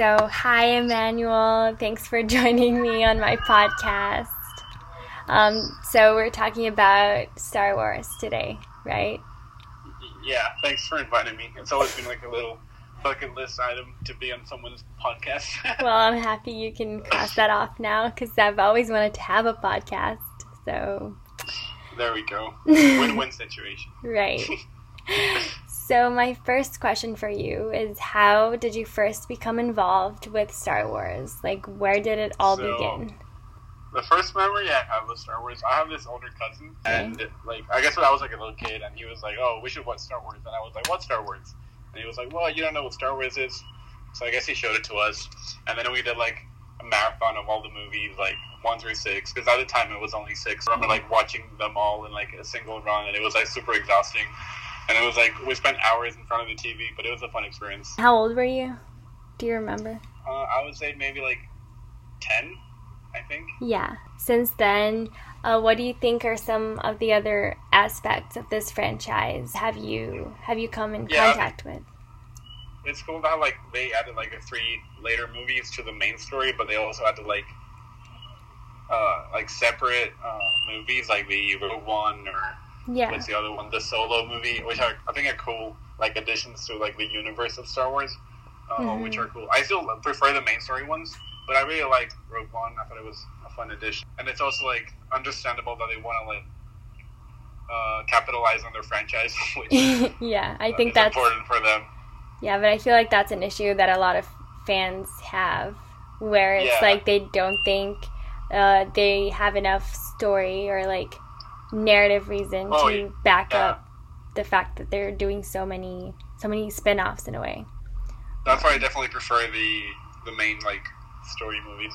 So, hi, Emmanuel. Thanks for joining me on my podcast. Um, so, we're talking about Star Wars today, right? Yeah, thanks for inviting me. It's always been like a little bucket list item to be on someone's podcast. well, I'm happy you can cross that off now because I've always wanted to have a podcast. So, there we go. Win win situation. right. So, my first question for you is How did you first become involved with Star Wars? Like, where did it all So, begin? The first memory I have of Star Wars, I have this older cousin, and like I guess when I was like a little kid, and he was like, "Oh, we should watch Star Wars," and I was like, "What Star Wars?" And he was like, "Well, you don't know what Star Wars is," so I guess he showed it to us, and then we did like a marathon of all the movies, like one through six, because at the time it was only six. I remember like watching them all in like a single run, and it was like super exhausting, and it was like we spent hours in front of the TV, but it was a fun experience. How old were you? Do you remember? Uh, I would say maybe like ten, I think. Yeah. Since then, uh, what do you think are some of the other aspects of this franchise? Have you have you come in Yeah. contact with? it's cool that like they added like a three later movies to the main story, but they also had to like uh like separate uh movies like the Rogue One or Yeah. what's the other one, the Solo movie, which are I think are cool like additions to like the universe of Star Wars, uh, Mhm. which are cool. I still prefer the main story ones, but I really like Rogue One. I thought it was a fun addition, and it's also like understandable that they want to like uh, capitalize on their franchise, which yeah, I uh, think is that's important for them. yeah, but I feel like that's an issue that a lot of fans have, where it's Yeah. like they don't think uh, they have enough story or like narrative reason Oh, to yeah. back up the fact that they're doing so many so many spin-offs in a way. That's why I definitely prefer the the main like story movies.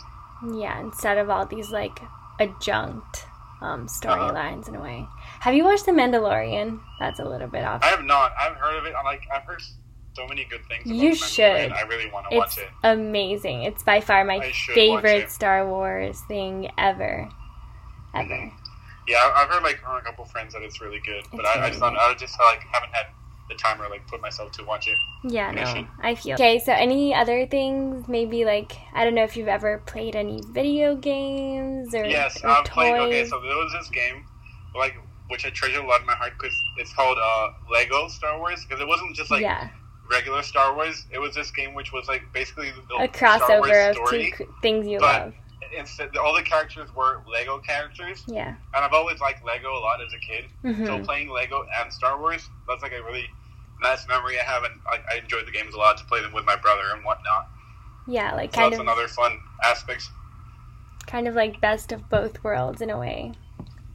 Yeah, instead of all these like adjunct um, Uh-huh. storylines in a way. Have you watched The Mandalorian? That's a little bit off. I have not. I haven't heard of it. I'm like. I've heard so many good things. About You should. I really want to watch it. amazing. It's by far my I should watch favorite. Star Wars thing ever. Ever. Yeah, I've heard like from a couple friends that it's really good, but I, I just don't. I just like haven't had the time or like put myself to watch it. Yeah, I no, should. I feel. Okay, so any other things? Maybe like I don't know if you've ever played any video games or, Yes, or I've toys. played. Okay, so there was this game, like which I treasure a lot in my heart because it's called uh, Lego Star Wars because it wasn't just like yeah, regular Star Wars. It was this game which was like basically the a crossover of two things you but- love. Instead, all the characters were Lego characters, Yeah. and I've always liked Lego a lot as a kid. hmm So playing Lego and Star Wars, that's like a really nice memory I have, and I, I enjoyed the games a lot to play them with my brother and whatnot. Yeah, like So kind that's of, another fun aspect. kind of like best of both worlds in a way.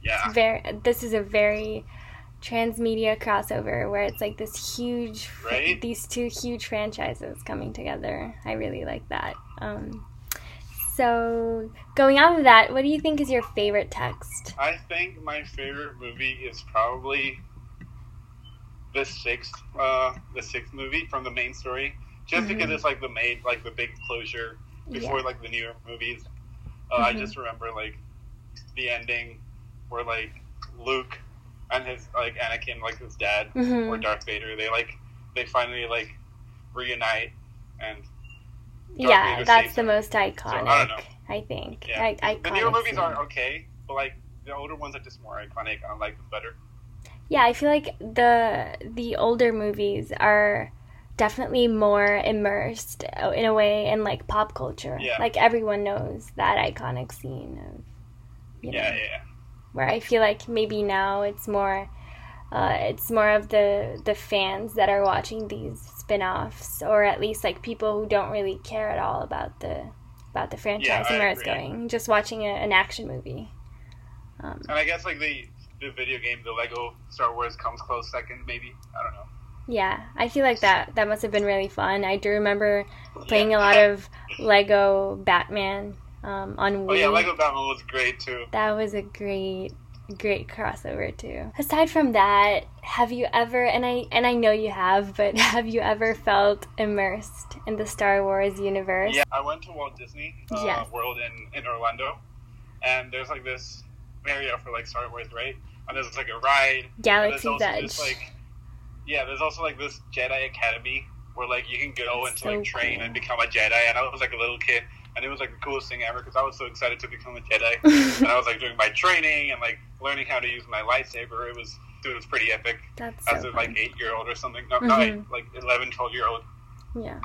Yeah, very this is a very transmedia crossover where it's like this huge Right? these two huge franchises coming together i really like that um, so going off of that what do you think is your favorite text I think my favorite movie is probably the sixth, uh, the sixth movie from the main story, just because Mhm. it's like the main, like the big closure before yeah like the newer movies. Uh, I Mhm. just remember like the ending where like Luke and his like Anakin, like his dad or Mhm. Darth Vader, they like they finally like reunite and yeah that's the most iconic know. I, think yeah. I, the newer movies scene. are okay, but like the older ones are just more iconic. I like them better. Yeah, I feel like the the older movies are definitely more immersed uh, in a way in like pop culture. Yeah. Like everyone knows that iconic scene of you know, Yeah, yeah. where I feel like maybe now it's more uh, it's more of the the fans that are watching these spin-offs or at least like people who don't really care at all about the about the franchise Yeah, and where it's going just watching a, an action movie um, And I guess like the the video game, the Lego Star Wars comes close second, maybe. I don't know. Yeah, I feel like that that must have been really fun. I do remember playing Yeah. a lot of Lego Batman um, on Wii. Oh yeah, Lego Batman was great too. That was a great great crossover too. Aside from that, have you ever and I and I know you have, but have you ever felt immersed in the Star Wars universe? Yeah, I went to Walt Disney uh, Yes. World in in Orlando, and there's like this area for like Star Wars, right? And there's like a ride. and Galaxy's Edge. This, like, yeah, there's also like this Jedi Academy where like you can go into So like train cool. and become a Jedi. And I was like a little kid, and it was like the coolest thing ever because I was so excited to become a Jedi. and I was like doing my training and like learning how to use my lightsaber. It was dude, it was pretty epic That's as so a like eight year old or something. No, not eight, like 11, 12 year old. Yeah.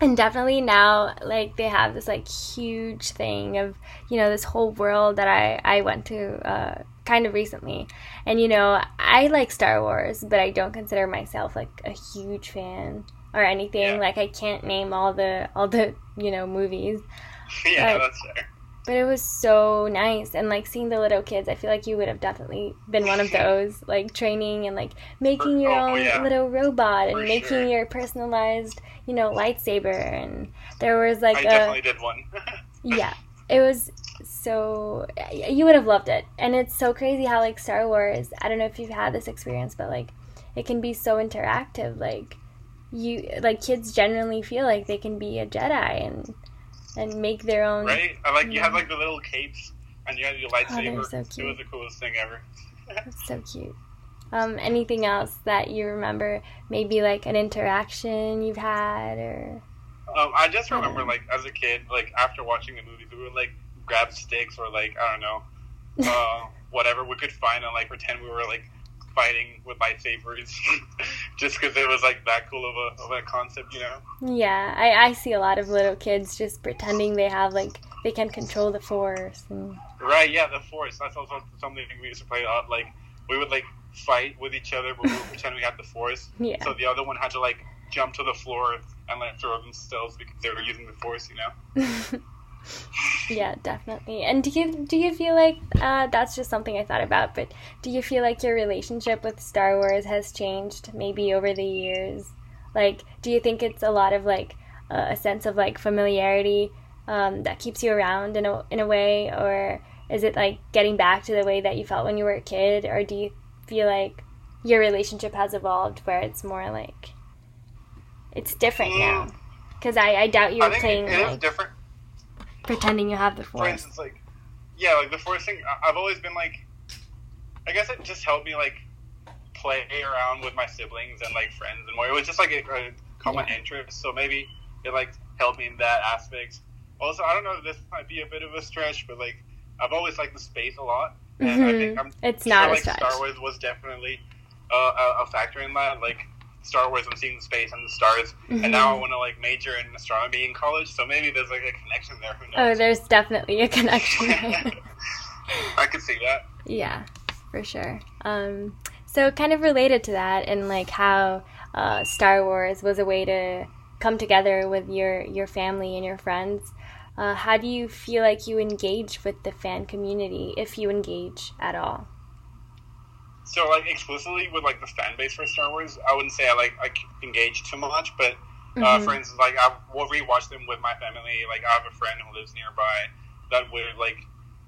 And definitely now, like they have this like huge thing of you know this whole world that I I went to uh, kind of recently, and you know I like Star Wars, but I don't consider myself like a huge fan or anything. Yeah. Like I can't name all the all the you know movies, yeah, Right. that's fair. but it was so nice and like seeing the little kids. I feel like you would have definitely been one of those like training and like making your oh, oh, own yeah. little robot and For making sure. your personalized you know lightsaber and there was like I a definitely did one. yeah it was so you would have loved it and it's so crazy how like star wars i don't know if you've had this experience but like it can be so interactive like you like kids generally feel like they can be a jedi and and make their own right? I like you Yeah. had like the little capes and you have your lightsaber. Oh, so it was the coolest thing ever. That's so cute um anything else that you remember maybe like an interaction you've had or Um, I just remember, Yeah. like, as a kid, like, after watching the movies, we would, like, grab sticks or, like, I don't know, uh, whatever we could find and, like, pretend we were, like, fighting with lightsabers just because it was, like, that cool of a, of a concept, you know? yeah I, I see a lot of little kids just pretending they have like they can control the force and Right, yeah, the Force. That's also something we used to play a lot. Like, we would, like, fight with each other, but we would pretend we had the Force. yeah So the other one had to, like, jump to the floor and, like, throw themselves because they were using the Force, you know? yeah definitely. And do you do you feel like uh, that's just something i thought about but do you feel like your relationship with star wars has changed maybe over the years? Like do you think it's a lot of like uh, a sense of like familiarity um, that keeps you around in a, in a way? Or is it like getting back to the way that you felt when you were a kid? Or do you feel like your relationship has evolved where it's more like it's different now? Because I, I doubt you were playing it, it like different. Pretending you have the force. for instance, like, yeah, like the first thing I've always been like, I guess it just helped me like play around with my siblings and like friends and more. It was just like a, a common Yeah. interest, so maybe it like helped me in that aspect. Also, I don't know if this might be a bit of a stretch, but like I've always liked the space a lot, and I think Mhm. I'm It's sure not a like stretch. Star Wars was definitely uh, a, a factor in that. Like Star Wars and seeing the space and the stars, and now I Mhm. want to like major in astronomy in college, so maybe there's like a connection there. Who knows? Oh, there's definitely a connection. I could see that. yeah, for sure. Um, so kind of related to that, and like how uh, Star Wars was a way to come together with your your family and your friends. Uh, how do you feel like you engage with the fan community, if you engage at all? So like exclusively with like the fan base for Star Wars, I wouldn't say I like I engage too much, but uh, Mhm. for instance, like I will rewatch them with my family. Like I have a friend who lives nearby that would like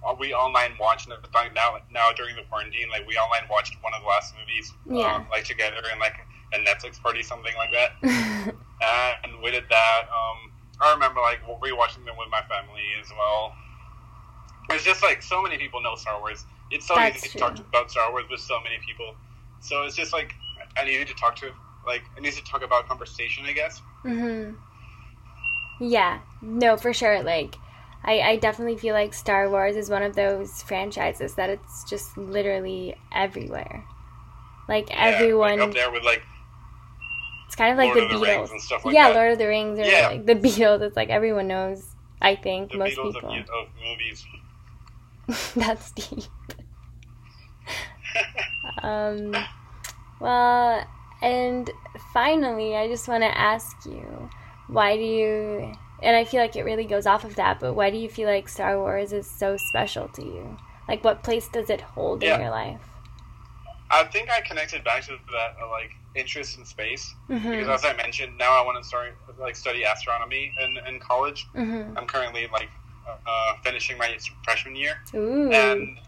uh, we online watch and like now now during the quarantine, like we online watched one of the last movies, Yeah. uh, like together in like a Netflix party, something like that. and we did that. Um, I remember like rewatching them with my family as well. It's just like so many people know Star Wars. It's so That's easy to true. talk about Star Wars with so many people. So it's just like I needed to talk to like I need to talk about conversation, I guess. hmm Yeah, no, for sure. Like, I, I definitely feel like Star Wars is one of those franchises that it's just literally everywhere. Like Yeah, everyone, like, up there with like it's kind of like Lord the of the Beatles. Rings and stuff like yeah, that. Lord of the Rings or Yeah. like the Beatles. It's like everyone knows. I think the most Beatles people. of, of movies. That's deep. Um, well, and finally, I just want to ask you, why do you? And I feel like it really goes off of that, but why do you feel like Star Wars is so special to you? Like, what place does it hold Yeah. in your life? I think I connected back to that uh, like interest in space because hmm as I mentioned, now I want to start like study astronomy in, in college. hmm I'm currently like uh, finishing my freshman year, Ooh. and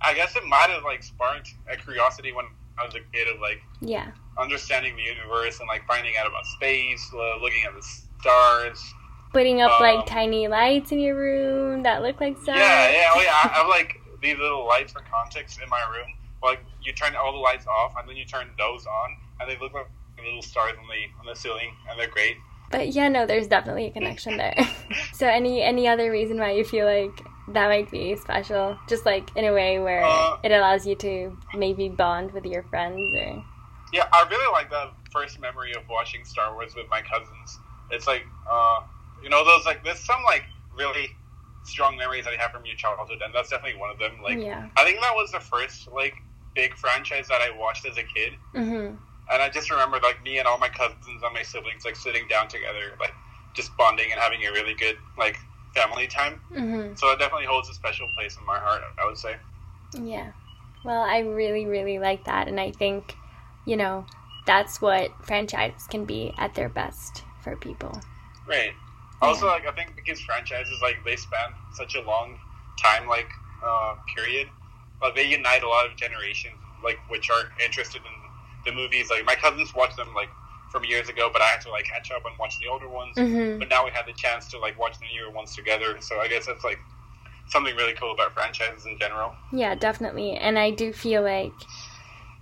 I guess it might have like sparked a curiosity when I was a kid of like yeah. understanding the universe and like finding out about space, uh, looking at the stars. Putting up Um, like tiny lights in your room that look like stars. Yeah, yeah, oh yeah. I have like these little lights for context in my room. Like you turn all the lights off and then you turn those on, and they look like little stars on the on the ceiling, and they're great. But yeah, no, there's definitely a connection there. so any any other reason why you feel like that might be special? Just like in a way where Uh, it allows you to maybe bond with your friends or Yeah, I really like that first memory of watching Star Wars with my cousins. It's like, uh, you know, those like there's some like really strong memories that you have from your childhood, and that's definitely one of them. Like, yeah. I think that was the first like big franchise that I watched as a kid, Mhm. and I just remember like me and all my cousins and my siblings like sitting down together, like just bonding and having a really good like family time. Mhm. So it definitely holds a special place in my heart. I would say. Yeah. Well, I really really like that and I think, you know, that's what franchises can be at their best for people. Right. Also, Yeah. like I think because franchises like they span such a long time, like uh, period, but they unite a lot of generations, like which are interested in the movies. Like my cousins watch them like from years ago, but I had to like catch up and watch the older ones. Mhm. But now we had the chance to like watch the newer ones together. So I guess that's like something really cool about franchises in general. Yeah, definitely. And I do feel like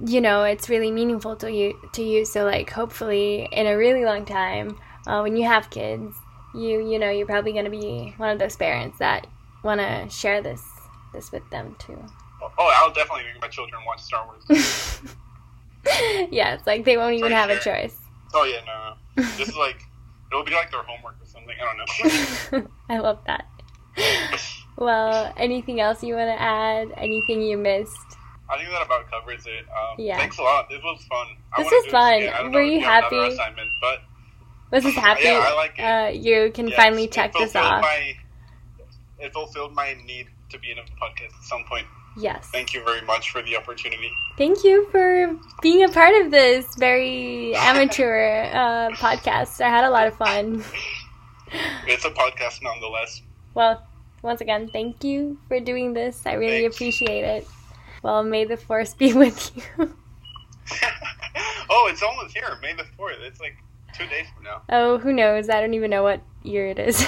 you know, it's really meaningful to you to you so like hopefully in a really long time, uh, when you have kids, you you know, you're probably going to be one of those parents that want to share this this with them too. Oh, I'll definitely make my children watch Star Wars. yes, like they won't even For have a choice. Oh yeah, no, no. This is like it'll be like their homework or something. I don't know. I love that. Well, anything else you want to add? Anything you missed? I think that about covers it. Um, Yeah. Thanks a lot. This was fun. I This was fun. again. I don't Were you happy? Assignment, but Was this happy? Yeah, I like it. Uh, you can yes, finally check this off. My, it fulfilled my need to be in a podcast at some point. Yes. Thank you very much for the opportunity. Thank you for being a part of this very amateur uh, podcast. I had a lot of fun. It's a podcast nonetheless. Well, once again, thank you for doing this. I really Thanks. appreciate it. Well, may the force be with you. oh, it's almost here. May the 4th. It's like two days from now. oh, who knows? I don't even know what year it is.